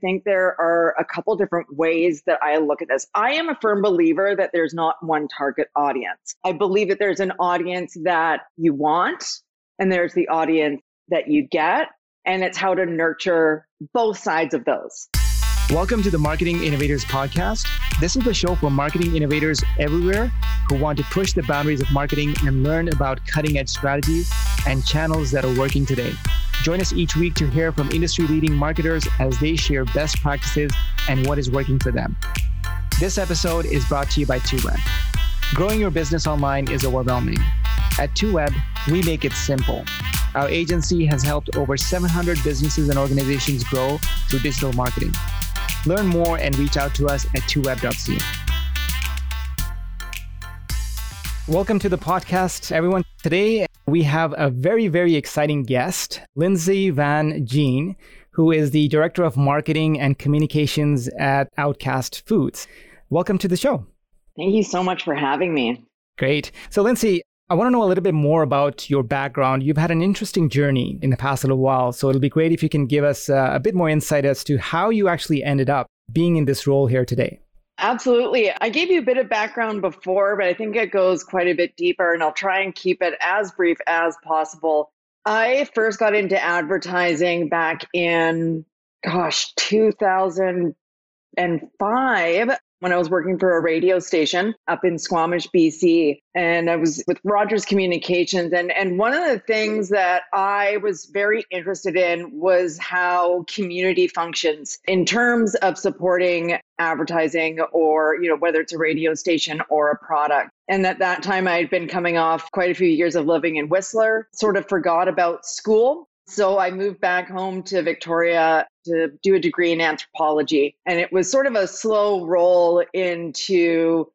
think there are a couple different ways that I look at this. I am a firm believer that there's not one target audience. I believe that there's an audience that you want, and there's the audience that you get, and it's how to nurture both sides of those. Welcome to the Marketing Innovators Podcast. This is the show for marketing innovators everywhere who want to push the boundaries of marketing and learn about cutting edge strategies and channels that are working today. Join us each week to hear from industry leading marketers as they share best practices and what is working for them. This episode is brought to you by 2Web. Growing your business online is overwhelming. At 2Web, we make it simple. Our agency has helped over 700 businesses and organizations grow through digital marketing. Learn more and reach out to us at 2web.ca. Welcome to the podcast, everyone. Today, we have a very, very exciting guest, Lindsay Van Gyn, who is the Director of Marketing and Communications at Outcast Foods. Welcome to the show. Thank you so much for having me. Great. So, Lindsay, I want to know a little bit more about your background. You've had an interesting journey in the past little while, so it'll be great if you can give us uh, a bit more insight as to how you actually ended up being in this role here today. Absolutely. I gave you a bit of background before, but I think it goes quite a bit deeper, and I'll try and keep it as brief as possible. I first got into advertising back in, gosh, 2005 when I was working for a radio station up in Squamish, BC. And I was with Rogers Communications. And, and one of the things that I was very interested in was how community functions in terms of supporting advertising or, you know, whether it's a radio station or a product. And at that time, I had been coming off quite a few years of living in Whistler, sort of forgot about school so I moved back home to Victoria to do a degree in anthropology. And it was sort of a slow roll into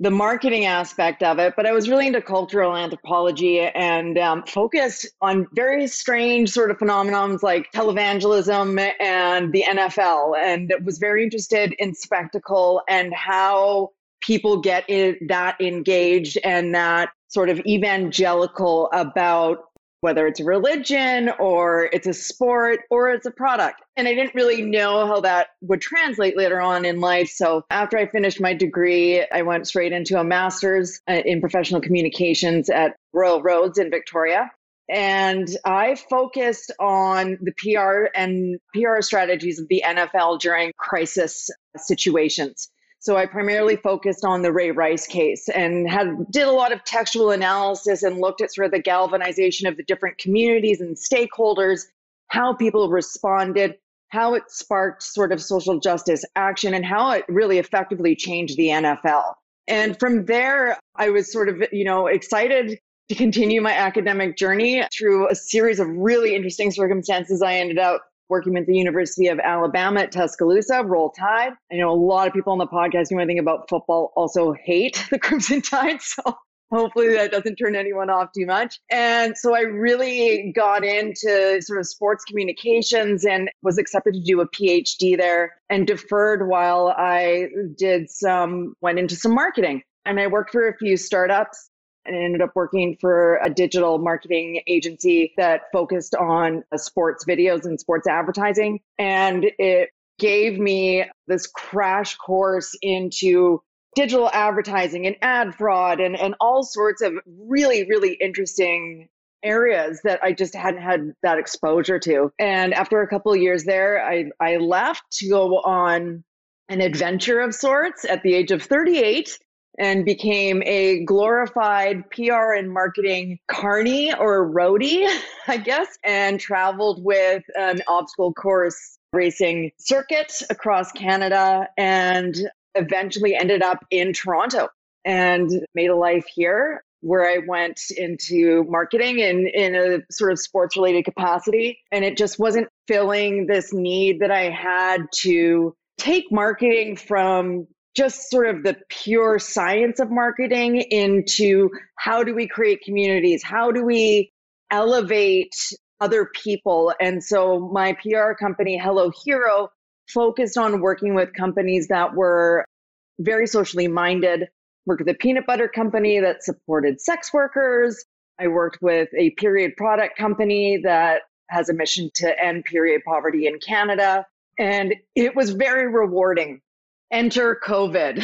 the marketing aspect of it, but I was really into cultural anthropology and um, focused on very strange sort of phenomenons like televangelism and the NFL, and was very interested in spectacle and how people get in, that engaged and that sort of evangelical about whether it's religion or it's a sport or it's a product. And I didn't really know how that would translate later on in life. So after I finished my degree, I went straight into a master's uh, in professional communications at Royal Roads in Victoria. And I focused on the PR and PR strategies of the NFL during crisis situations. So I primarily focused on the Ray Rice case and had did a lot of textual analysis and looked at sort of the galvanization of the different communities and stakeholders, how people responded, how it sparked sort of social justice action, and how it really effectively changed the NFL. And from there, I was sort of, you know, excited to continue my academic journey through a series of really interesting circumstances. I ended up working with the University of Alabama at Tuscaloosa, Roll Tide. I know a lot of people on the podcast who anything about football also hate the Crimson Tide. So hopefully that doesn't turn anyone off too much. And so I really got into sort of sports communications and was accepted to do a PhD there and deferred while I did some, went into some marketing. And I worked for a few startups and ended up working for a digital marketing agency that focused on sports videos and sports advertising. And it gave me this crash course into digital advertising and ad fraud and, and all sorts of really, really interesting areas that I just hadn't had that exposure to. And after a couple of years there, I, I left to go on an adventure of sorts at the age of 38 and became a glorified PR and marketing carny or roadie, I guess, and traveled with an obstacle course racing circuit across Canada and eventually ended up in Toronto and made a life here where I went into marketing in, in a sort of sports related capacity. And it just wasn't filling this need that I had to take marketing from just sort of the pure science of marketing into how do we create communities? How do we elevate other people? And so my PR company, Hello Hero, focused on working with companies that were very socially minded. Worked with a peanut butter company that supported sex workers. I worked with a period product company that has a mission to end period poverty in Canada. And it was very rewarding. Enter COVID.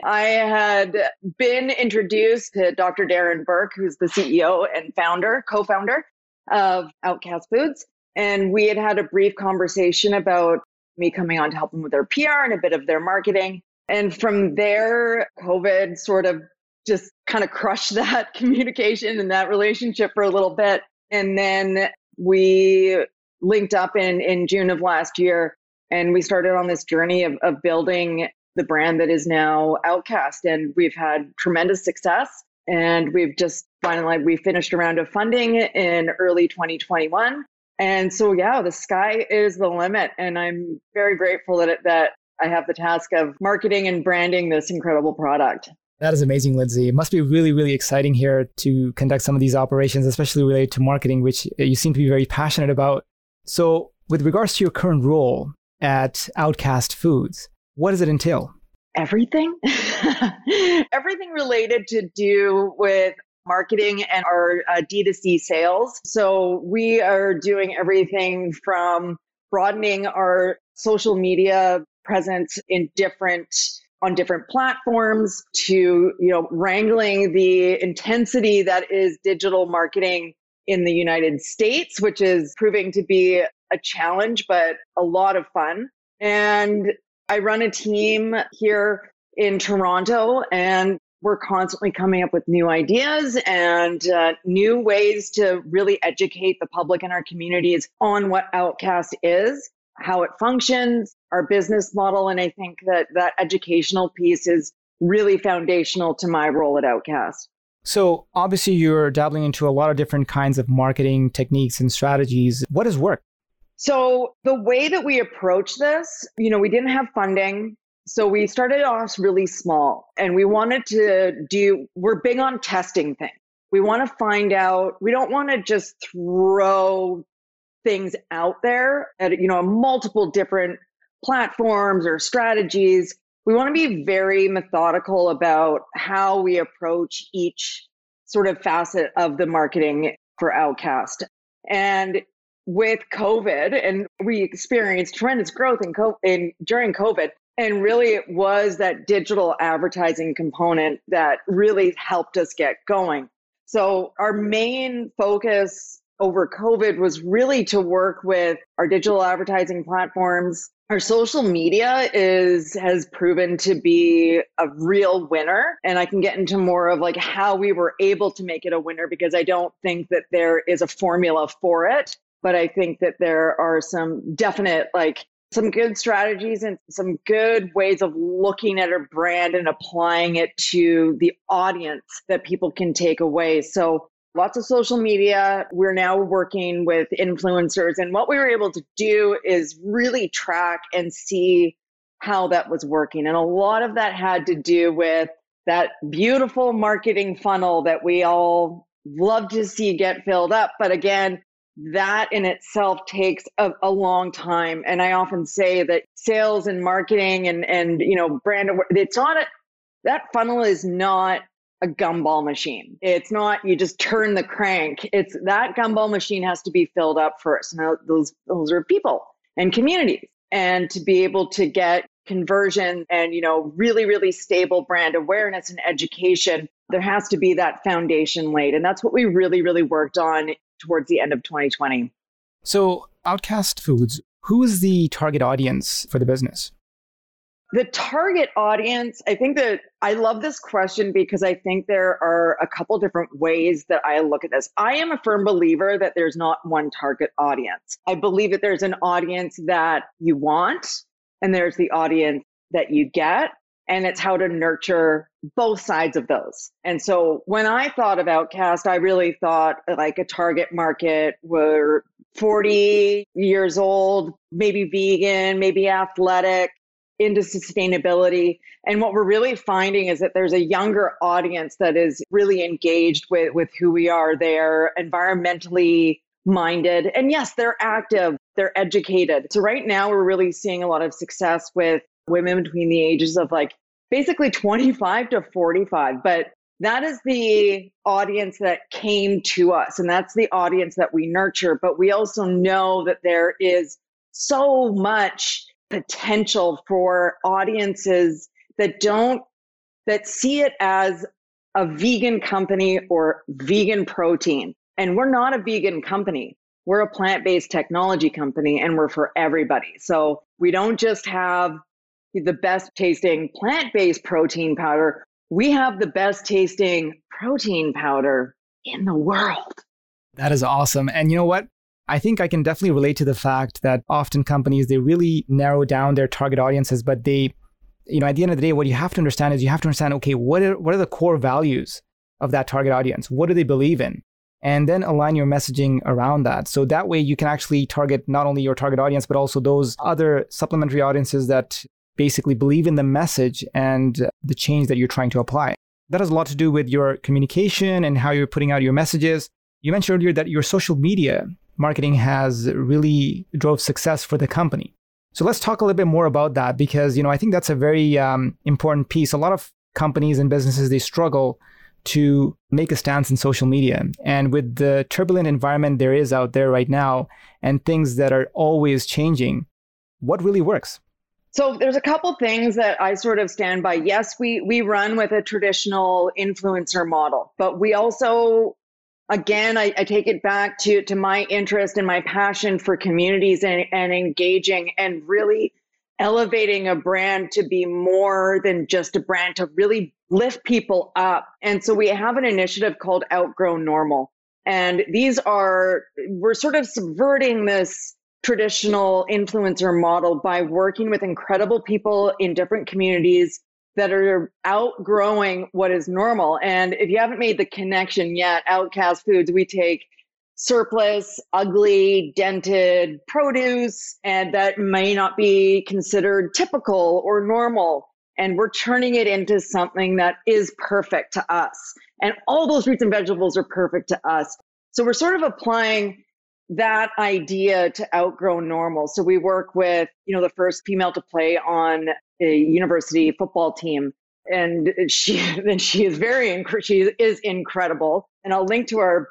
I had been introduced to Dr. Darren Burke, who's the CEO and founder, co founder of Outcast Foods. And we had had a brief conversation about me coming on to help them with their PR and a bit of their marketing. And from there, COVID sort of just kind of crushed that communication and that relationship for a little bit. And then we linked up in, in June of last year and we started on this journey of, of building the brand that is now Outcast. And we've had tremendous success. And we've just finally, we finished a round of funding in early 2021. And so, yeah, the sky is the limit. And I'm very grateful that, it, that I have the task of marketing and branding this incredible product. That is amazing, Lindsay. It must be really, really exciting here to conduct some of these operations, especially related to marketing, which you seem to be very passionate about. So, with regards to your current role at Outcast Foods, what does it entail? Everything. Everything related to do with marketing and our uh, D2C sales. So, we are doing everything from broadening our social media presence in different on different platforms to you know wrangling the intensity that is digital marketing in the United States which is proving to be a challenge but a lot of fun and I run a team here in Toronto and we're constantly coming up with new ideas and uh, new ways to really educate the public and our communities on what Outcast is how it functions, our business model. And I think that that educational piece is really foundational to my role at Outcast. So, obviously, you're dabbling into a lot of different kinds of marketing techniques and strategies. What has worked? So, the way that we approach this, you know, we didn't have funding. So, we started off really small and we wanted to do, we're big on testing things. We want to find out, we don't want to just throw things out there at you know multiple different platforms or strategies we want to be very methodical about how we approach each sort of facet of the marketing for outcast and with covid and we experienced tremendous growth in, co- in during covid. And really it was that digital advertising component that really helped us get going. So our main focus over COVID was really to work with our digital advertising platforms. Our social media is has proven to be a real winner and I can get into more of like how we were able to make it a winner because I don't think that there is a formula for it, but I think that there are some definite like some good strategies and some good ways of looking at a brand and applying it to the audience that people can take away. So lots of social media. We're now working with influencers. And what we were able to do is really track and see how that was working. And a lot of that had to do with that beautiful marketing funnel that we all love to see get filled up. But again, that in itself takes a, a, long time. And I often say that sales and marketing and, and you know, brand, it's not a, that funnel is not a gumball machine. It's not you just turn the crank. It's that gumball machine has to be filled up first. Now those those are people and communities. And to be able to get conversion and you know really really stable brand awareness and education, there has to be that foundation laid. And that's what we really really worked on towards the end of 2020. So, Outcast Foods, who is the target audience for the business? The target audience, I think that I love this question because I think there are a couple different ways that I look at this. I am a firm believer that there's not one target audience. I believe that there's an audience that you want, and there's the audience that you get, and it's how to nurture both sides of those. And so when I thought of Outcast, I really thought like a target market were 40 years old, maybe vegan, maybe athletic, into sustainability. And what we're really finding is that there's a younger audience that is really engaged with, with who we are. They're environmentally minded. And yes, they're active, they're educated. So right now we're really seeing a lot of success with women between the ages of like basically 25 to 45. But that is the audience that came to us and that's the audience that we nurture. But we also know that there is so much potential for audiences that don't that see it as a vegan company or vegan protein. And we're not a vegan company. We're a plant-based technology company and we're for everybody. So we don't just have the best tasting plant-based protein powder. We have the best tasting protein powder in the world. That is awesome. And you know what? I think I can definitely relate to the fact that often companies they really narrow down their target audiences, but they, you know, at the end of the day, what you have to understand is you have to understand, okay, what are what are the core values of that target audience? What do they believe in? And then align your messaging around that. So that way you can actually target not only your target audience, but also those other supplementary audiences that basically believe in the message and the change that you're trying to apply. That has a lot to do with your communication and how you're putting out your messages. You mentioned earlier that your social media marketing has really drove success for the company. So let's talk a little bit more about that because you know I think that's a very um, important piece. A lot of companies and businesses they struggle to make a stance in social media, and with the turbulent environment there is out there right now, and things that are always changing, what really works? So there's a couple things that I sort of stand by. Yes, we we run with a traditional influencer model, but we also again, I, I, take it back to to my interest and my passion for communities and, and engaging and really elevating a brand to be more than just a brand to really lift people up. And so we have an initiative called Outgrow Normal. And these are we're sort of subverting this traditional influencer model by working with incredible people in different communities that are outgrowing what is normal. And if you haven't made the connection yet, Outcast Foods, we take surplus, ugly, dented produce, and that may not be considered typical or normal. And we're turning it into something that is perfect to us. And all those fruits and vegetables are perfect to us. So we're sort of applying that idea to outgrow normal. So we work with, you know, the first female to play on a university football team. And she then she is very she is incredible. And I'll link to our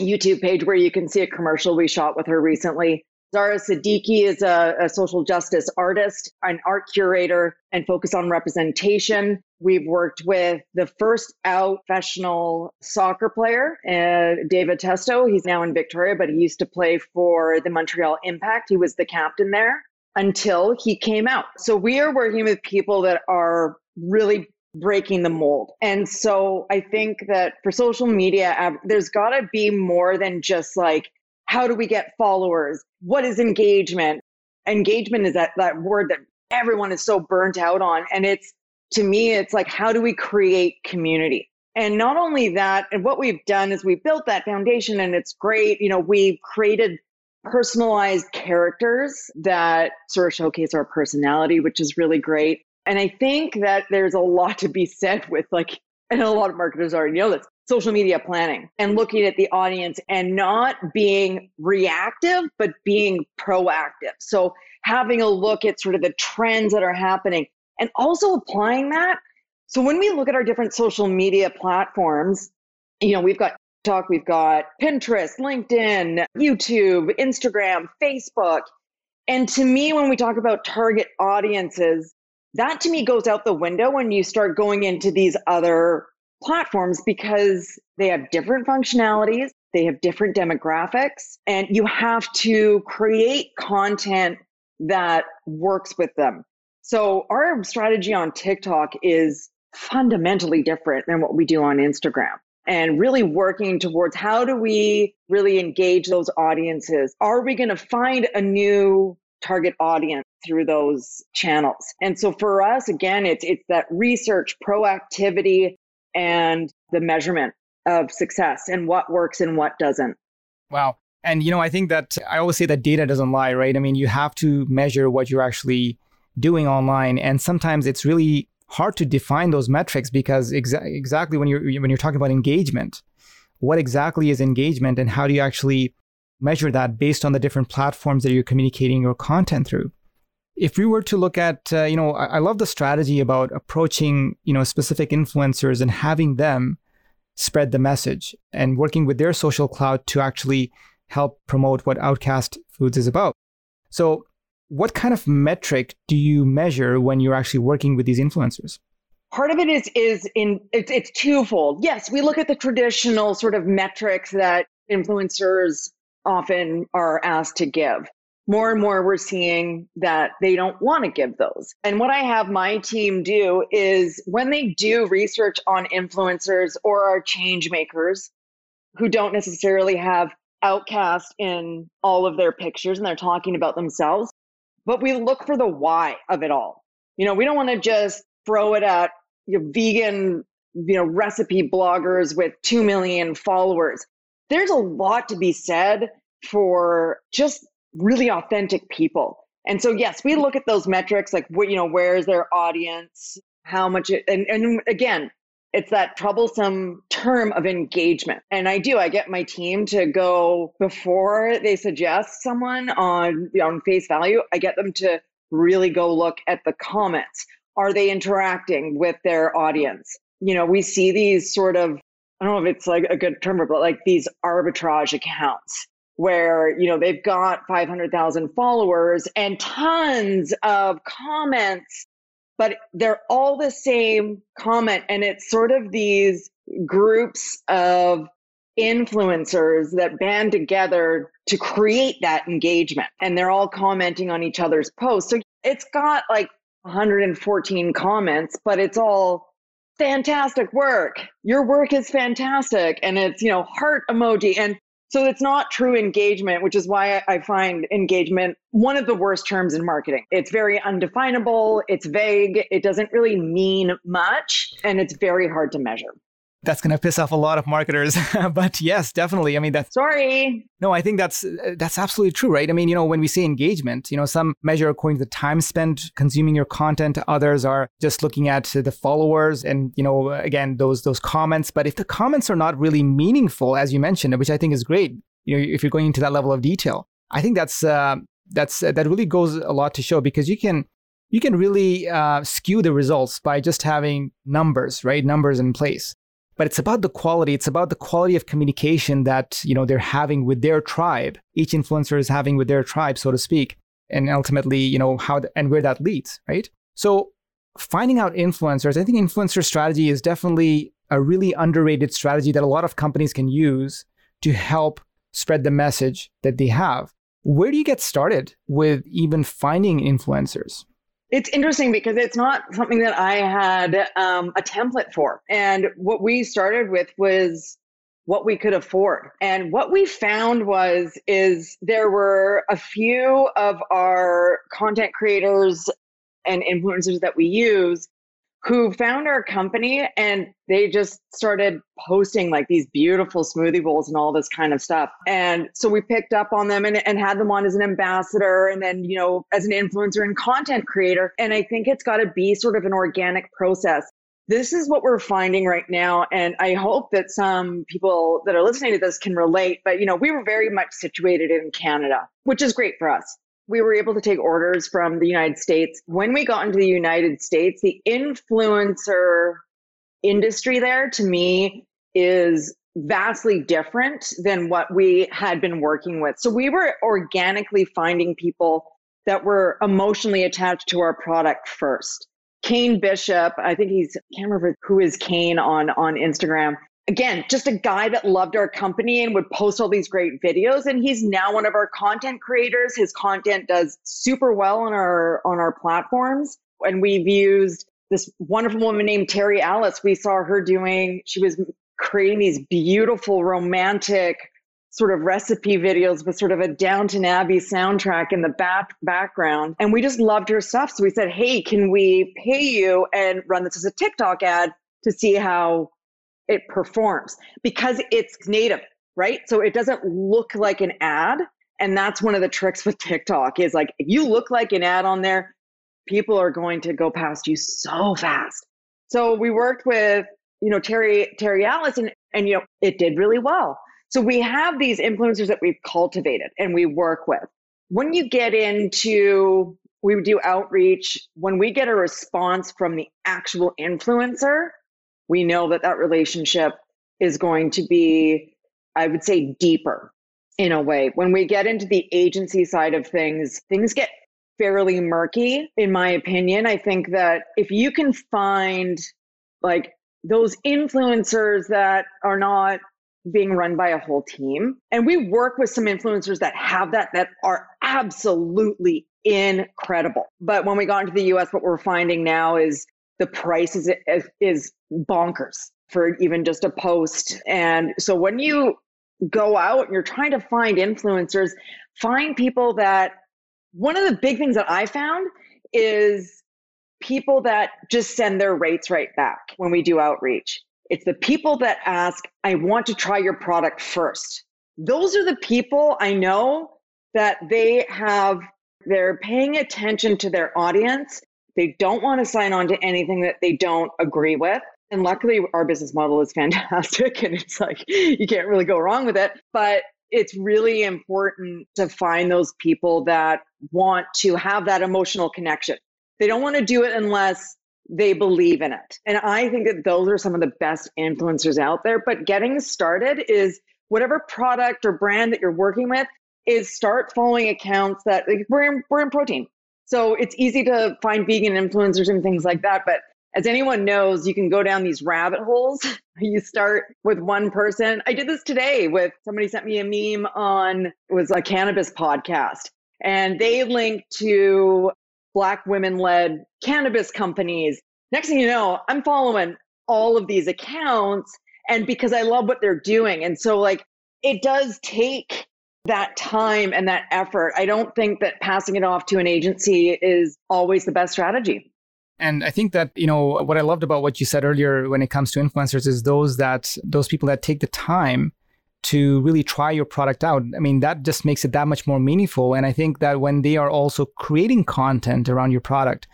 YouTube page where you can see a commercial we shot with her recently. Zara Siddiqui is a, a, social justice artist, an art curator, and focus on representation. We've worked with the first out professional soccer player, uh, David Testo. He's now in Victoria, but he used to play for the Montreal Impact. He was the captain there until he came out. So we are working with people that are really breaking the mold. And so I think that for social media, there's got to be more than just like, how do we get followers? What is engagement? Engagement is that, that word that everyone is so burnt out on. And it's, to me, it's like, how do we create community? And not only that, and what we've done is we've built that foundation and it's great. You know, we've created personalized characters that sort of showcase our personality, which is really great. And I think that there's a lot to be said with like, and a lot of marketers already know this social media planning and looking at the audience and not being reactive, but being proactive. So having a look at sort of the trends that are happening and also applying that. So when we look at our different social media platforms, you know, we've got TikTok, we've got Pinterest, LinkedIn, YouTube, Instagram, Facebook. And to me, when we talk about target audiences, that to me goes out the window when you start going into these other platforms because they have different functionalities, they have different demographics, and you have to create content that works with them. So, our strategy on TikTok is fundamentally different than what we do on Instagram and really working towards how do we really engage those audiences? Are we going to find a new target audience through those channels? And so for us, again, it's, it's that research, proactivity, and the measurement of success and what works and what doesn't. Wow. And, you know, I think that I always say that data doesn't lie, right? I mean, you have to measure what you're actually doing online. And sometimes it's really hard to define those metrics because exa- exactly when you're when you're talking about engagement, what exactly is engagement and how do you actually measure that based on the different platforms that you're communicating your content through? If we were to look at, uh, you know, I, I love the strategy about approaching, you know, specific influencers and having them spread the message and working with their social cloud to actually help promote what Outcast Foods is about. So what kind of metric do you measure when you're actually working with these influencers? Part of it is is in it's it's twofold. Yes, we look at the traditional sort of metrics that influencers often are asked to give. More and more, we're seeing that they don't want to give those. And what I have my team do is when they do research on influencers or our change makers who don't necessarily have outcast in all of their pictures and they're talking about themselves, but we look for the why of it all. You know, we don't want to just throw it at you know, vegan, you know, recipe bloggers with 2 million followers. There's a lot to be said for just really authentic people. And so, yes, we look at those metrics like, what you know, where is their audience? How much, it, and, and again, it's that troublesome term of engagement. And I do, I get my team to go before they suggest someone on, on face value, I get them to really go look at the comments. Are they interacting with their audience? You know, we see these sort of, I don't know if it's like a good term, but like these arbitrage accounts where you know they've got 500,000 followers and tons of comments but they're all the same comment. And it's sort of these groups of influencers that band together to create that engagement and they're all commenting on each other's posts. So it's got like 114 comments but it's all fantastic work. Your work is fantastic and it's you know heart emoji. And so it's not true engagement, which is why I find engagement one of the worst terms in marketing. It's very undefinable, it's vague, it doesn't really mean much, and it's very hard to measure that's going to piss off a lot of marketers. But yes definitely. I mean that's sorry. No i think that's that's absolutely true right? I mean you know when we say engagement you know some measure according to the time spent consuming your content others are just looking at the followers and you know again those those comments. But if the comments are not really meaningful as you mentioned which i think is great you know if you're going into that level of detail i think that's uh, that's uh, that really goes a lot to show because you can you can really uh, skew the results by just having numbers right? Numbers in place but it's about the quality. It's about the quality of communication that you know they're having with their tribe. Each influencer is having with their tribe so to speak and ultimately you know how the, and where that leads right? So finding out influencers i think influencer strategy is definitely a really underrated strategy that a lot of companies can use to help spread the message that they have. Where do you get started with even finding influencers it's interesting because it's not something that I had um, a template for. And what we started with was what we could afford. And what we found was is there were a few of our content creators and influencers that we use who found our company and they just started posting like these beautiful smoothie bowls and all this kind of stuff. And so we picked up on them and, and had them on as an ambassador and then, you know, as an influencer and content creator. And I think it's got to be sort of an organic process. This is what we're finding right now. And I hope that some people that are listening to this can relate. But, you know, we were very much situated in Canada, which is great for us we were able to take orders from the United States. When we got into the United States, the influencer industry there to me is vastly different than what we had been working with. So we were organically finding people that were emotionally attached to our product first. Kane Bishop, I think he's I can't remember who is Kane on on Instagram again, just a guy that loved our company and would post all these great videos. And he's now one of our content creators. His content does super well on our on our platforms. And we've used this wonderful woman named Terry Alice. We saw her doing, she was creating these beautiful romantic sort of recipe videos with sort of a Downton Abbey soundtrack in the back background. And we just loved her stuff. So we said, hey, can we pay you and run this as a TikTok ad to see how it performs because it's native, right? So it doesn't look like an ad. And that's one of the tricks with TikTok is like, if you look like an ad on there, people are going to go past you so fast. So we worked with, you know, Terry, Terry and, and, you know, it did really well. So we have these influencers that we've cultivated and we work with. When you get into, we do outreach, when we get a response from the actual influencer, we know that that relationship is going to be, I would say, deeper in a way. When we get into the agency side of things, things get fairly murky, in my opinion. I think that if you can find like those influencers that are not being run by a whole team. And we work with some influencers that have that, that are absolutely incredible. But when we got into the US, what we're finding now is the price is, is, bonkers for even just a post. And so when you go out and you're trying to find influencers, find people that one of the big things that I found is people that just send their rates right back when we do outreach. It's the people that ask, I want to try your product first. Those are the people I know that they have, they're paying attention to their audience. They don't want to sign on to anything that they don't agree with. And luckily, our business model is fantastic and it's like you can't really go wrong with it. But it's really important to find those people that want to have that emotional connection. They don't want to do it unless they believe in it. And I think that those are some of the best influencers out there. But getting started is whatever product or brand that you're working with is start following accounts that like, we're in, we're in protein. So it's easy to find vegan influencers and things like that. But as anyone knows, you can go down these rabbit holes. you start with one person. I did this today with somebody sent me a meme on it was a cannabis podcast and they linked to black women led cannabis companies. Next thing you know, I'm following all of these accounts and because I love what they're doing. And so like it does take that time and that effort. I don't think that passing it off to an agency is always the best strategy. And I think that, you know, what I loved about what you said earlier when it comes to influencers is those that those people that take the time to really try your product out. I mean, that just makes it that much more meaningful. And I think that when they are also creating content around your product,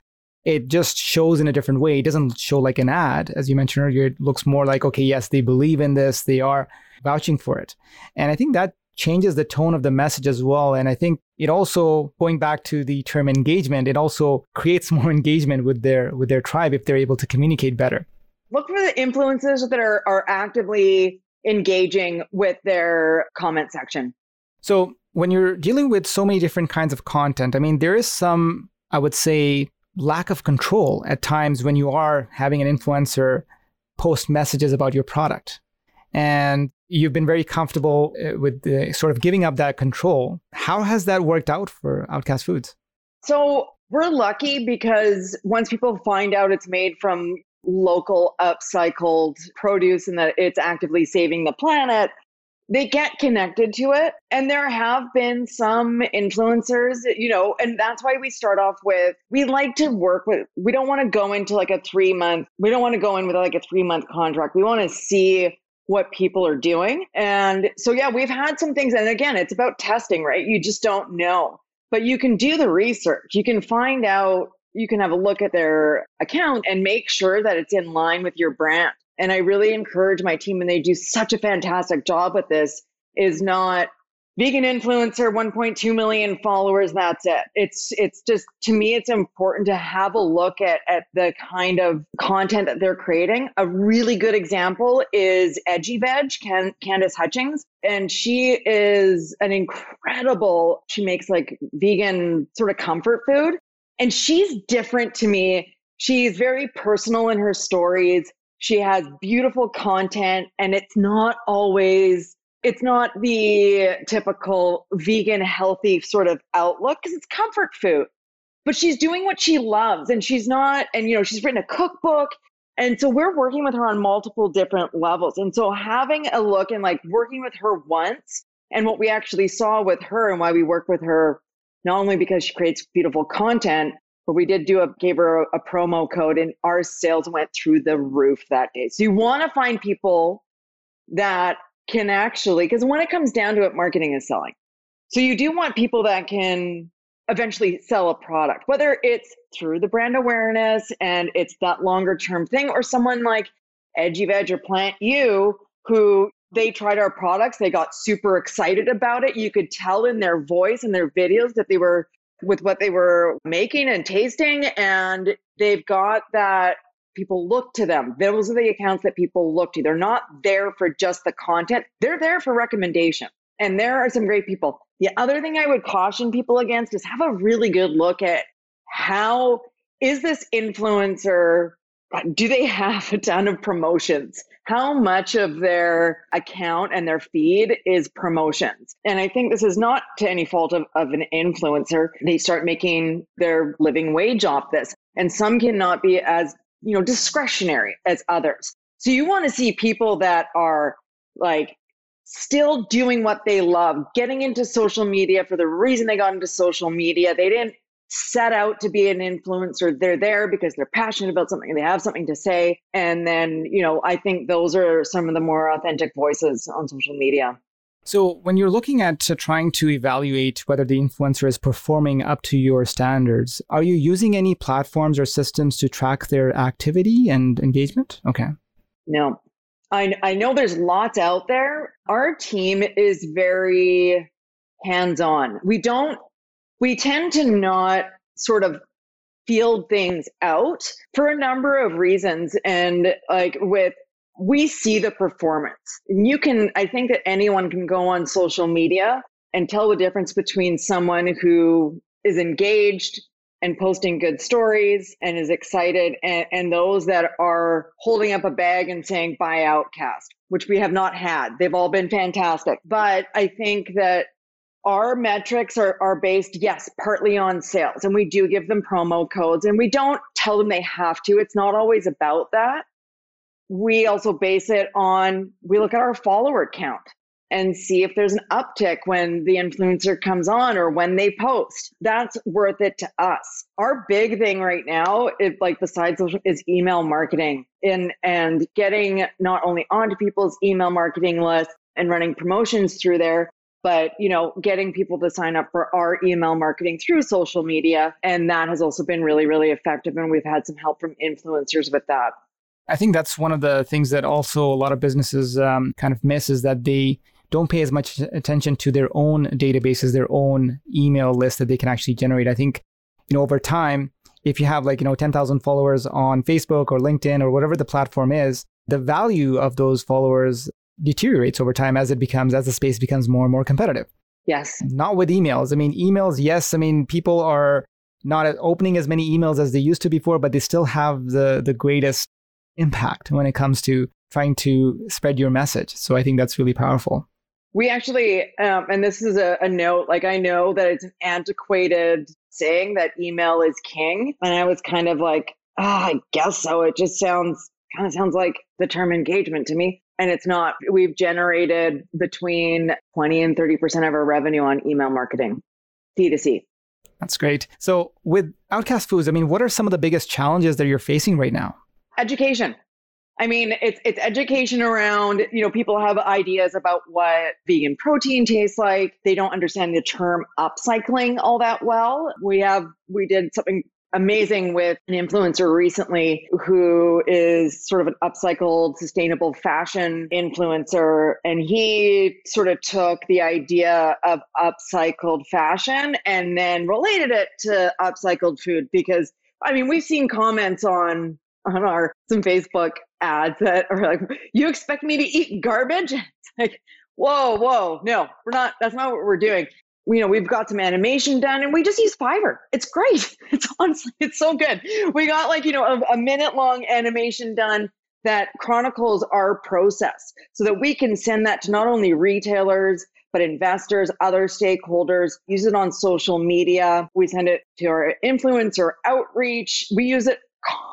it just shows in a different way. It doesn't show like an ad, as you mentioned earlier. It looks more like, okay, yes, they believe in this, they are vouching for it. And I think that changes the tone of the message as well. And I think it also, going back to the term engagement, it also creates more engagement with their with their tribe if they're able to communicate better. Look for the influences that are, are actively engaging with their comment section. So when you're dealing with so many different kinds of content, I mean, there is some, I would say, lack of control at times when you are having an influencer post messages about your product. And you've been very comfortable uh, with the, sort of giving up that control. How has that worked out for Outcast Foods? So we're lucky because once people find out it's made from local upcycled produce and that it's actively saving the planet, they get connected to it. And there have been some influencers, you know, and that's why we start off with we like to work with, we don't want to go into like a three month, we don't want to go in with like a three month contract. We want to see what people are doing. And so, yeah, we've had some things. And again, it's about testing, right? You just don't know, but you can do the research. You can find out you can have a look at their account and make sure that it's in line with your brand. And I really encourage my team, and they do such a fantastic job with this, is not vegan influencer 1.2 million followers that's it it's it's just to me it's important to have a look at at the kind of content that they're creating a really good example is edgy veg Can, Candice Hutchings and she is an incredible she makes like vegan sort of comfort food and she's different to me. She's very personal in her stories. She has beautiful content, and it's not always it's not the typical vegan healthy sort of outlook because it's comfort food. But she's doing what she loves and she's not and you know she's written a cookbook. And so we're working with her on multiple different levels. And so having a look and like working with her once and what we actually saw with her and why we work with her not only because she creates beautiful content, but we did do a gave her a, a promo code and our sales went through the roof that day. So you want to find people that can actually because when it comes down to it, marketing is selling. So you do want people that can eventually sell a product, whether it's through the brand awareness and it's that longer term thing, or someone like Edgy Veg or Plant You who they tried our products. They got super excited about it. You could tell in their voice and their videos that they were with what they were making and tasting. And they've got that people look to them. Those are the accounts that people look to. They're not there for just the content, they're there for recommendation. And there are some great people. The other thing I would caution people against is have a really good look at how is this influencer do they have a ton of promotions? How much of their account and their feed is promotions? And I think this is not to any fault of, of an influencer. They start making their living wage off this. And some cannot be as, you know, discretionary as others. So you want to see people that are like still doing what they love, getting into social media for the reason they got into social media. They didn't set out to be an influencer. They're there because they're passionate about something, they have something to say. And then, you know, I think those are some of the more authentic voices on social media. So, when you're looking at uh, trying to evaluate whether the influencer is performing up to your standards, are you using any platforms or systems to track their activity and engagement? Okay. No, I, I know there's lots out there. Our team is very hands on. We don't, we tend to not sort of field things out for a number of reasons. And like with, we see the performance. And you can, I think that anyone can go on social media and tell the difference between someone who is engaged and posting good stories and is excited and, and those that are holding up a bag and saying buy outcast which we have not had. They've all been fantastic. But i think that our metrics are, are based yes partly on sales. And we do give them promo codes. And we don't tell them they have to. It's not always about that we also base it on we look at our follower count and see if there's an uptick when the influencer comes on or when they post. That's worth it to us. Our big thing right now, is like besides social, is email marketing and and getting not only onto people's email marketing list and running promotions through there, but you know getting people to sign up for our email marketing through social media and that has also been really really effective and we've had some help from influencers with that i think that's one of the things that also a lot of businesses um, kind of miss is that they don't pay as much attention to their own databases, their own email list that they can actually generate. I think, you know, over time, if you have like, you know, 10,000 followers on Facebook or LinkedIn or whatever the platform is, the value of those followers deteriorates over time as it becomes, as the space becomes more and more competitive. Yes. Not with emails. I mean, emails, yes. I mean, people are not opening as many emails as they used to before, but they still have the, the greatest impact when it comes to trying to spread your message. So I think that's really powerful. We actually, um, and this is a, a note, like I know that it's an antiquated saying that email is king. And I was kind of like, oh, I guess so. It just sounds kind of sounds like the term engagement to me. And it's not. We've generated between 20 and 30% of our revenue on email marketing, D2C. That's great. So, with Outcast Foods, I mean, what are some of the biggest challenges that you're facing right now? Education. I mean, it's it's education around, you know, people have ideas about what vegan protein tastes like. They don't understand the term upcycling all that well. We have we did something amazing with an influencer recently who is sort of an upcycled sustainable fashion influencer and he sort of took the idea of upcycled fashion and then related it to upcycled food because I mean, we've seen comments on on our some Facebook ads that are like, "You expect me to eat garbage?" It's like, whoa, whoa, no, we're not. That's not what we're doing. You know, we've got some animation done, and we just use Fiverr. It's great. It's honestly, it's so good. We got like you know a, a minute long animation done that chronicles our process, so that we can send that to not only retailers but investors, other stakeholders, use it on social media. We send it to our influencer outreach. We use it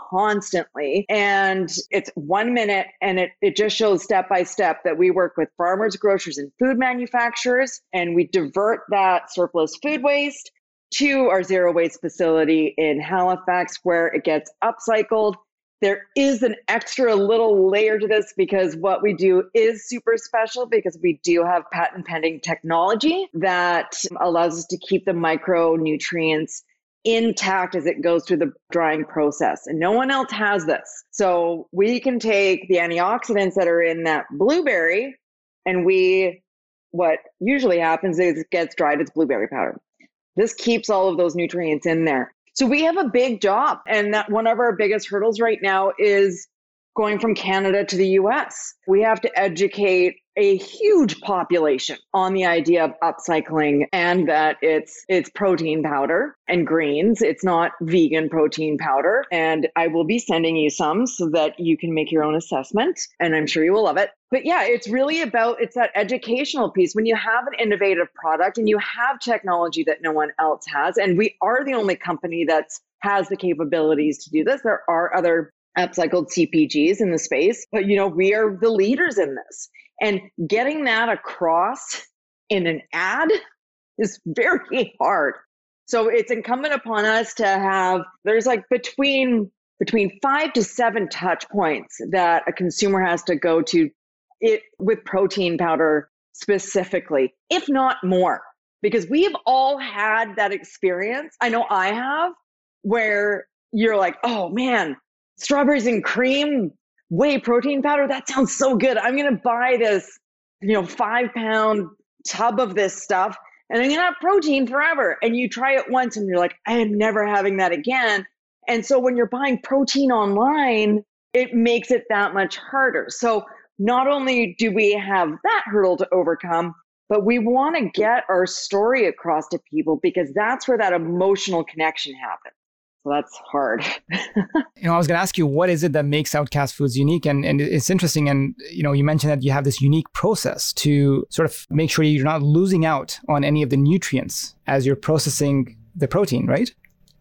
constantly. And it's one minute and it, it just shows step by step that we work with farmers, grocers, and food manufacturers, and we divert that surplus food waste to our zero waste facility in Halifax where it gets upcycled. There is an extra little layer to this because what we do is super special because we do have patent pending technology that allows us to keep the micronutrients intact as it goes through the drying process. And no one else has this. So we can take the antioxidants that are in that blueberry and we, what usually happens is it gets dried it's blueberry powder. This keeps all of those nutrients in there. So we have a big job. And that one of our biggest hurdles right now is going from Canada to the US. We have to educate a huge population on the idea of upcycling and that it's it's protein powder and greens. It's not vegan protein powder. And i will be sending you some so that you can make your own assessment and i'm sure you will love it. But yeah it's really about it's that educational piece. When you have an innovative product and you have technology that no one else has and we are the only company that's has the capabilities to do this there are other upcycled CPGs in the space, but you know, we are the leaders in this. And getting that across in an ad is very hard. So it's incumbent upon us to have there's like between between 5 to 7 touch points that a consumer has to go to it with protein powder specifically, if not more. Because we've all had that experience. I know I have where you're like, "Oh man, strawberries and cream whey protein powder. That sounds so good. I'm going to buy this, you know, five pound tub of this stuff and I'm going to have protein forever. And you try it once and you're like, I am never having that again. And so when you're buying protein online, it makes it that much harder. So not only do we have that hurdle to overcome, but we want to get our story across to people because that's where that emotional connection happens. So that's hard. you know, I was going to ask you, what is it that makes Outcast Foods unique? And, and it's interesting. And, you know, you mentioned that you have this unique process to sort of make sure you're not losing out on any of the nutrients as you're processing the protein, right?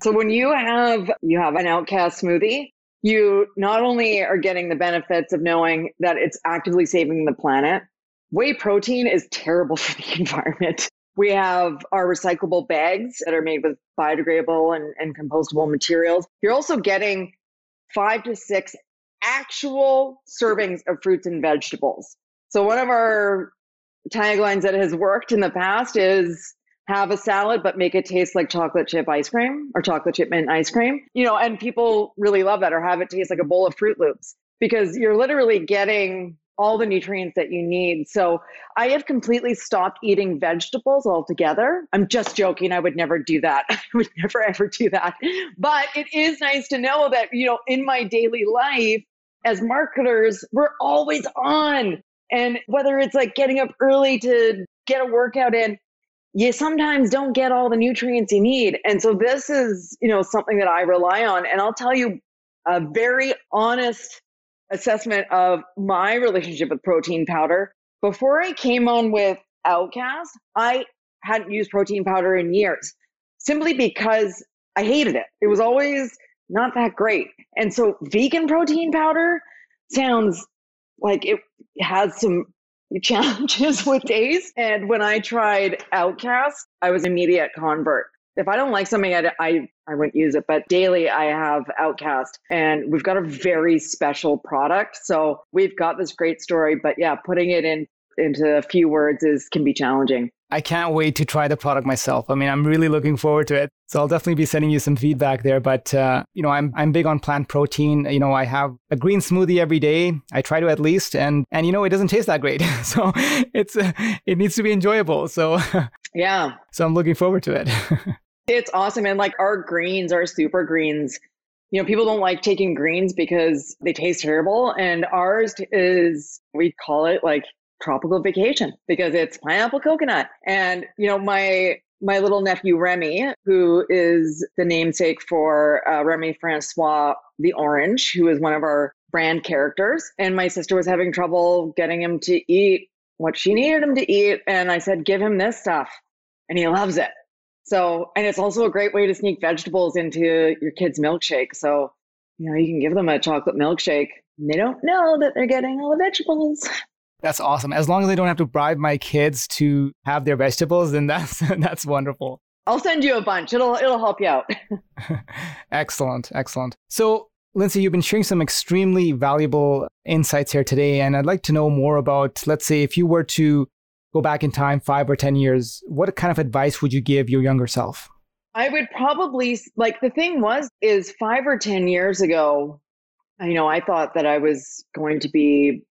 So when you have, you have an Outcast smoothie, you not only are getting the benefits of knowing that it's actively saving the planet, whey protein is terrible for the environment. We have our recyclable bags that are made with biodegradable and, and compostable materials. You're also getting five to six actual servings of fruits and vegetables. So, one of our taglines that has worked in the past is have a salad, but make it taste like chocolate chip ice cream or chocolate chip mint ice cream. You know, and people really love that or have it taste like a bowl of Fruit Loops because you're literally getting all the nutrients that you need. So I have completely stopped eating vegetables altogether. I'm just joking. I would never do that. I would never ever do that. But it is nice to know that, you know, in my daily life as marketers, we're always on. And whether it's like getting up early to get a workout in, you sometimes don't get all the nutrients you need. And so this is, you know, something that I rely on. And I'll tell you a very honest assessment of my relationship with protein powder. Before I came on with Outcast, I hadn't used protein powder in years simply because I hated it. It was always not that great. And so vegan protein powder sounds like it has some challenges with taste. And when I tried Outcast, I was immediate convert if I don't like something, I, I, I wouldn't use it. But daily, I have Outcast, and we've got a very special product. So we've got this great story, but yeah, putting it in into a few words is can be challenging. I can't wait to try the product myself. I mean, I'm really looking forward to it. So I'll definitely be sending you some feedback there. But uh, you know, I'm I'm big on plant protein. You know, I have a green smoothie every day. I try to at least, and and you know, it doesn't taste that great. so it's uh, it needs to be enjoyable. So yeah. So I'm looking forward to it. it's awesome, and like our greens, our super greens. You know, people don't like taking greens because they taste terrible, and ours is we call it like tropical vacation because it's pineapple coconut. And, you know, my my little nephew Remy, who is the namesake for uh, Remy Francois the Orange, who is one of our brand characters. And my sister was having trouble getting him to eat what she needed him to eat. And I said, give him this stuff. And he loves it. So, and it's also a great way to sneak vegetables into your kid's milkshake. So, you know, you can give them a chocolate milkshake. And they don't know that they're getting all the vegetables. That's awesome. As long as I don't have to bribe my kids to have their vegetables, then that's that's wonderful. I'll send you a bunch. It'll it'll help you out. excellent, excellent. So, Lindsay, you've been sharing some extremely valuable insights here today, and I'd like to know more about. Let's say, if you were to go back in time five or ten years, what kind of advice would you give your younger self? I would probably like the thing was is five or ten years ago. You know, I thought that I was going to be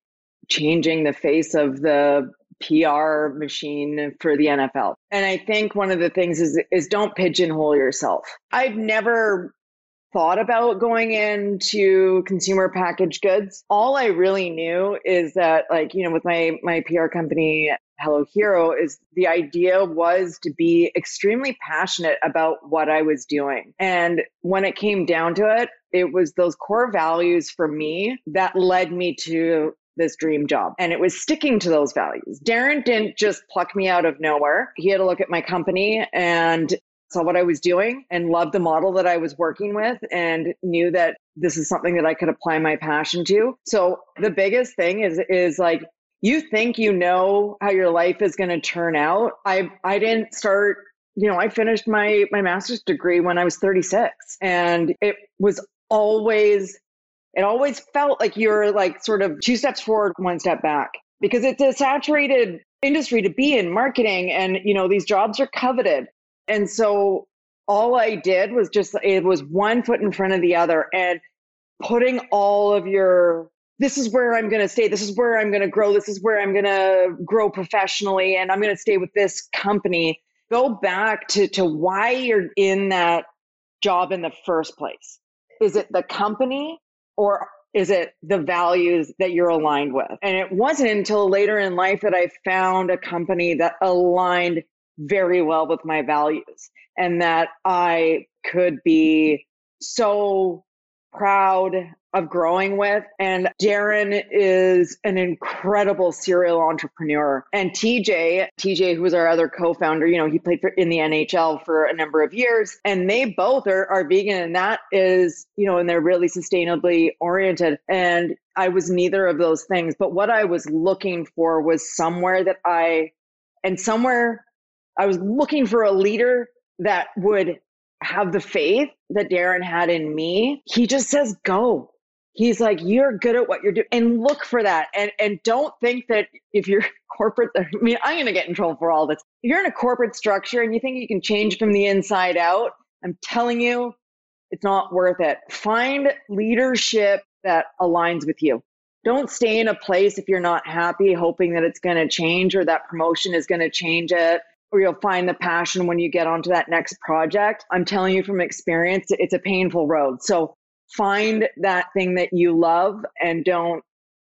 changing the face of the PR machine for the NFL. And I think one of the things is is don't pigeonhole yourself. I've never thought about going into consumer packaged goods. All I really knew is that like, you know, with my my PR company Hello Hero is the idea was to be extremely passionate about what I was doing. And when it came down to it, it was those core values for me that led me to this dream job. And it was sticking to those values. Darren didn't just pluck me out of nowhere. He had a look at my company and saw what I was doing and loved the model that I was working with and knew that this is something that I could apply my passion to. So the biggest thing is is like you think you know how your life is going to turn out. I I didn't start you know, I finished my my master's degree when I was 36 and it was always it always felt like you're like sort of two steps forward, one step back because it's a saturated industry to be in marketing and you know these jobs are coveted. And so all I did was just it was one foot in front of the other and putting all of your this is where I'm going to stay. This is where I'm going to grow. This is where I'm going to grow professionally and I'm going to stay with this company. Go back to to why you're in that job in the first place. Is it the company or is it the values that you're aligned with? And it wasn't until later in life that I found a company that aligned very well with my values and that I could be so proud of growing with. And Darren is an incredible serial entrepreneur. And TJ, TJ, who was our other co-founder, you know, he played for in the NHL for a number of years. And they both are, are vegan. And that is, you know, and they're really sustainably oriented. And I was neither of those things. But what I was looking for was somewhere that I and somewhere I was looking for a leader that would have the faith that Darren had in me. He just says, go. He's like, you're good at what you're doing and look for that. And, and don't think that if you're corporate, I mean, I'm going to get in trouble for all this. If you're in a corporate structure and you think you can change from the inside out, I'm telling you, it's not worth it. Find leadership that aligns with you. Don't stay in a place if you're not happy, hoping that it's going to change or that promotion is going to change it or you'll find the passion when you get onto that next project. I'm telling you from experience, it's a painful road. So find that thing that you love and don't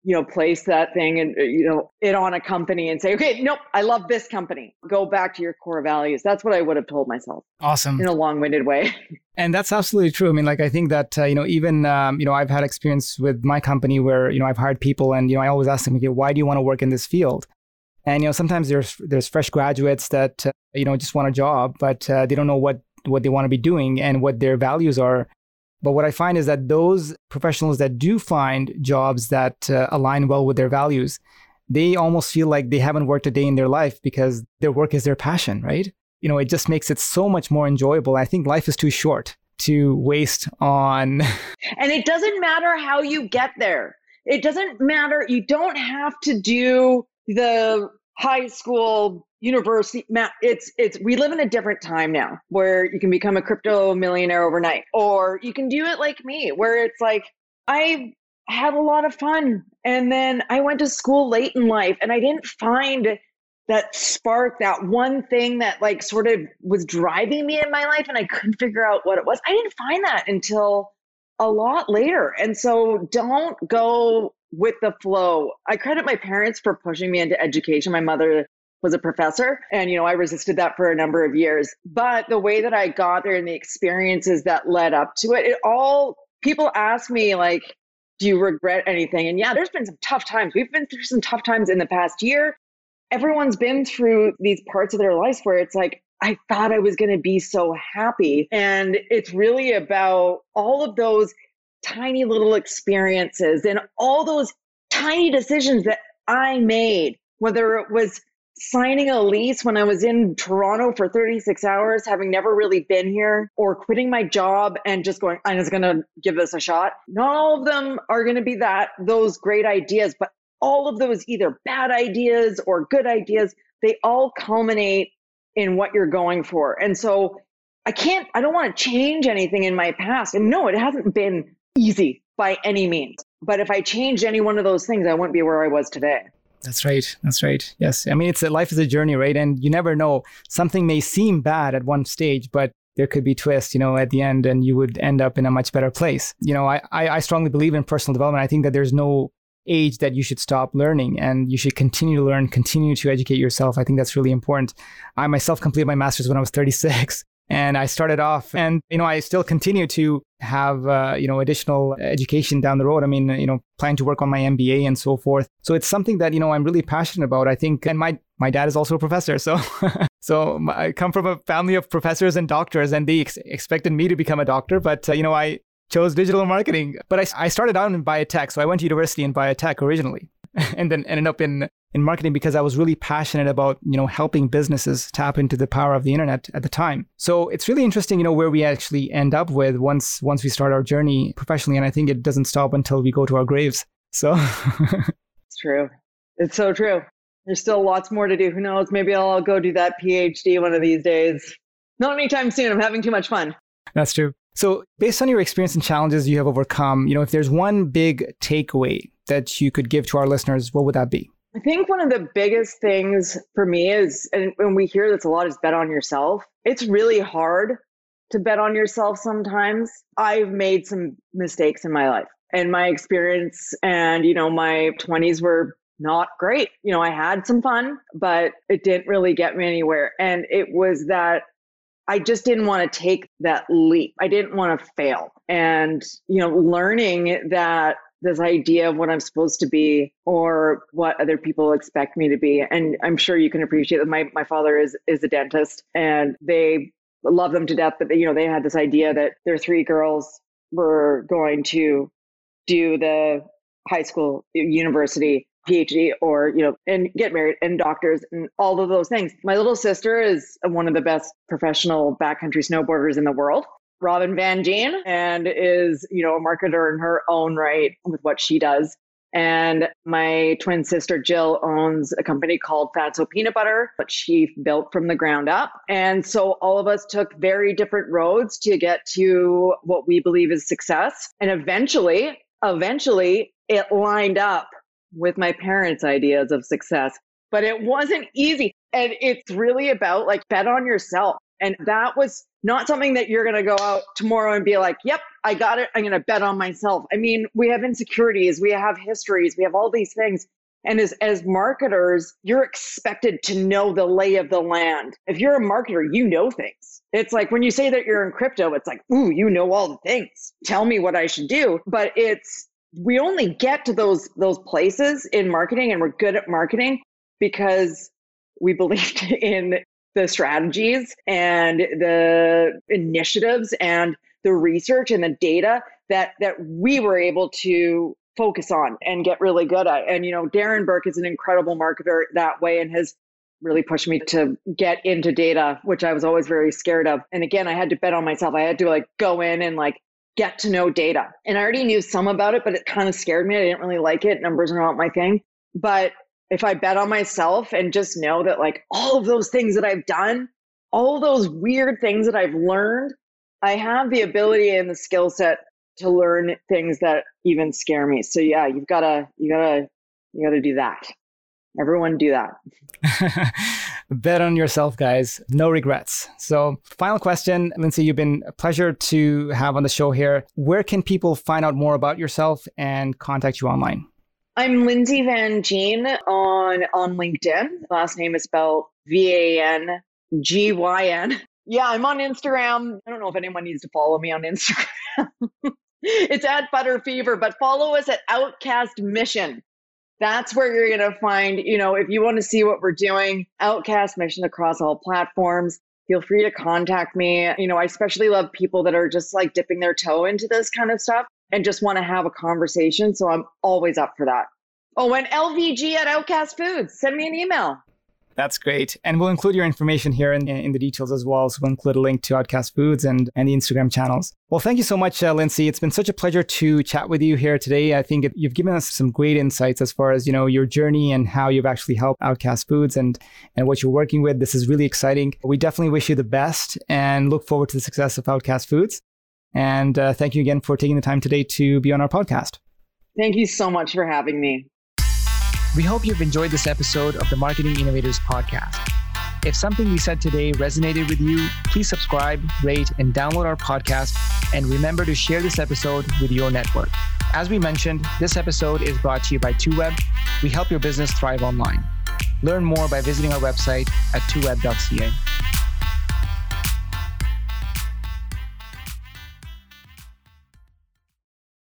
you know place that thing and uh, you know it on a company and say okay nope i love this company. Go back to your core values. That's what i would have told myself awesome. in a long-winded way. And that's absolutely true. I mean like i think that uh, you know even um, you know i've had experience with my company where you know i've hired people and you know i always ask them okay why do you want to work in this field and you know, sometimes there's there's fresh graduates that uh, you know just want a job, but uh, they don't know what what they want to be doing and what their values are. But what I find is that those professionals that do find jobs that uh, align well with their values, they almost feel like they haven't worked a day in their life because their work is their passion, right? You know, it just makes it so much more enjoyable. I think life is too short to waste on. and it doesn't matter how you get there. It doesn't matter. You don't have to do the high school university it's it's we live in a different time now where you can become a crypto millionaire overnight or you can do it like me where it's like i had a lot of fun and then i went to school late in life and i didn't find that spark that one thing that like sort of was driving me in my life and i couldn't figure out what it was. I didn't find that until a lot later and so don't go with the flow. I credit my parents for pushing me into education. My mother was a professor and you know I resisted that for a number of years. But the way that I got there and the experiences that led up to it, it all people ask me like do you regret anything? And yeah, there's been some tough times. We've been through some tough times in the past year. Everyone's been through these parts of their lives where it's like I thought I was going to be so happy. And it's really about all of those tiny little experiences and all those tiny decisions that I made, whether it was signing a lease when I was in Toronto for 36 hours, having never really been here, or quitting my job and just going, I'm just going to give this a shot. Not all of them are going to be that, those great ideas, but all of those either bad ideas or good ideas, they all culminate in what you're going for. And so I can't, I don't want to change anything in my past. And no, it hasn't been easy by any means. But if I changed any one of those things, I wouldn't be where I was today. That's right. That's right. Yes. I mean, it's a, life is a journey, right? And you never know. Something may seem bad at one stage, but there could be twists, you know, at the end and you would end up in a much better place. You know, I, I strongly believe in personal development. I think that there's no age that you should stop learning and you should continue to learn, continue to educate yourself. I think that's really important. I myself completed my master's when I was 36 and I started off and, you know, I still continue to have, uh, you know, additional education down the road. I mean, you know, plan to work on my MBA and so forth. So it's something that, you know, I'm really passionate about. I think, and my, my dad is also a professor. So, so I come from a family of professors and doctors and they ex- expected me to become a doctor. But, uh, you know, I, chose digital marketing. But I, I started out in biotech. So I went to university in biotech originally and then ended up in, in marketing because I was really passionate about, you know, helping businesses tap into the power of the internet at the time. So it's really interesting, you know, where we actually end up with once once we start our journey professionally. And I think it doesn't stop until we go to our graves. So it's true. It's so true. There's still lots more to do. Who knows? Maybe I'll go do that PhD one of these days. Not anytime soon. I'm having too much fun. That's true. So, based on your experience and challenges you have overcome, you know, if there's one big takeaway that you could give to our listeners, what would that be? I think one of the biggest things for me is, and when we hear this a lot, is bet on yourself. It's really hard to bet on yourself sometimes. I've made some mistakes in my life and my experience, and, you know, my 20s were not great. You know, I had some fun, but it didn't really get me anywhere. And it was that I just didn't want to take that leap. I didn't want to fail. And, you know, learning that this idea of what I'm supposed to be or what other people expect me to be. And I'm sure you can appreciate that my, my father is is a dentist and they love them to death, but you know, they had this idea that their three girls were going to do the high school university PhD or, you know, and get married and doctors and all of those things. My little sister is one of the best professional backcountry snowboarders in the world. Robin Van Gyn and is, you know, a marketer in her own right with what she does. And my twin sister Jill owns a company called Fatso Peanut Butter, but she built from the ground up. And so all of us took very different roads to get to what we believe is success. And eventually, eventually it lined up with my parents' ideas of success, but it wasn't easy. And it's really about like bet on yourself. And that was not something that you're going to go out tomorrow and be like, yep, I got it. I'm going to bet on myself. I mean, we have insecurities, we have histories, we have all these things. And as, as marketers, you're expected to know the lay of the land. If you're a marketer, you know things. It's like when you say that you're in crypto, it's like, ooh, you know all the things. Tell me what I should do. But it's we only get to those those places in marketing and we're good at marketing because we believed in the strategies and the initiatives and the research and the data that that we were able to focus on and get really good at. And you know darren burke is an incredible marketer that way and has really pushed me to get into data which i was always very scared of. And again i had to bet on myself. I had to like go in and like get to know data. And I already knew some about it, but it kind of scared me. I didn't really like it. Numbers are not my thing. But if I bet on myself and just know that, like, all of those things that I've done, all those weird things that I've learned, I have the ability and the skill set to learn things that even scare me. So yeah, you've gotta, you gotta, you gotta do that. Everyone do that. Bet on yourself, guys. No regrets. So, final question, Lindsay, you've been a pleasure to have on the show here. Where can people find out more about yourself and contact you online? I'm Lindsay Van Gyn on on LinkedIn. Last name is spelled V A N G Y N. Yeah, I'm on Instagram. I don't know if anyone needs to follow me on Instagram. it's at Butter Fever, but follow us at Outcast Mission that's where you're going to find, you know, if you want to see what we're doing, Outcast Mission across all platforms, feel free to contact me. You know, I especially love people that are just like dipping their toe into this kind of stuff and just want to have a conversation. So I'm always up for that. Oh, and LVG at Outcast Foods, send me an email. That's great. And we'll include your information here in, in the details as well. So we'll include a link to Outcast Foods and, and the Instagram channels. Well, thank you so much, uh, Lindsay. It's been such a pleasure to chat with you here today. I think it, you've given us some great insights as far as, you know, your journey and how you've actually helped Outcast Foods and, and what you're working with. This is really exciting. We definitely wish you the best and look forward to the success of Outcast Foods. And uh, thank you again for taking the time today to be on our podcast. Thank you so much for having me. We hope you've enjoyed this episode of the Marketing Innovators Podcast. If something we said today resonated with you, please subscribe, rate, and download our podcast. And remember to share this episode with your network. As we mentioned, this episode is brought to you by 2Web. We help your business thrive online. Learn more by visiting our website at 2web.ca.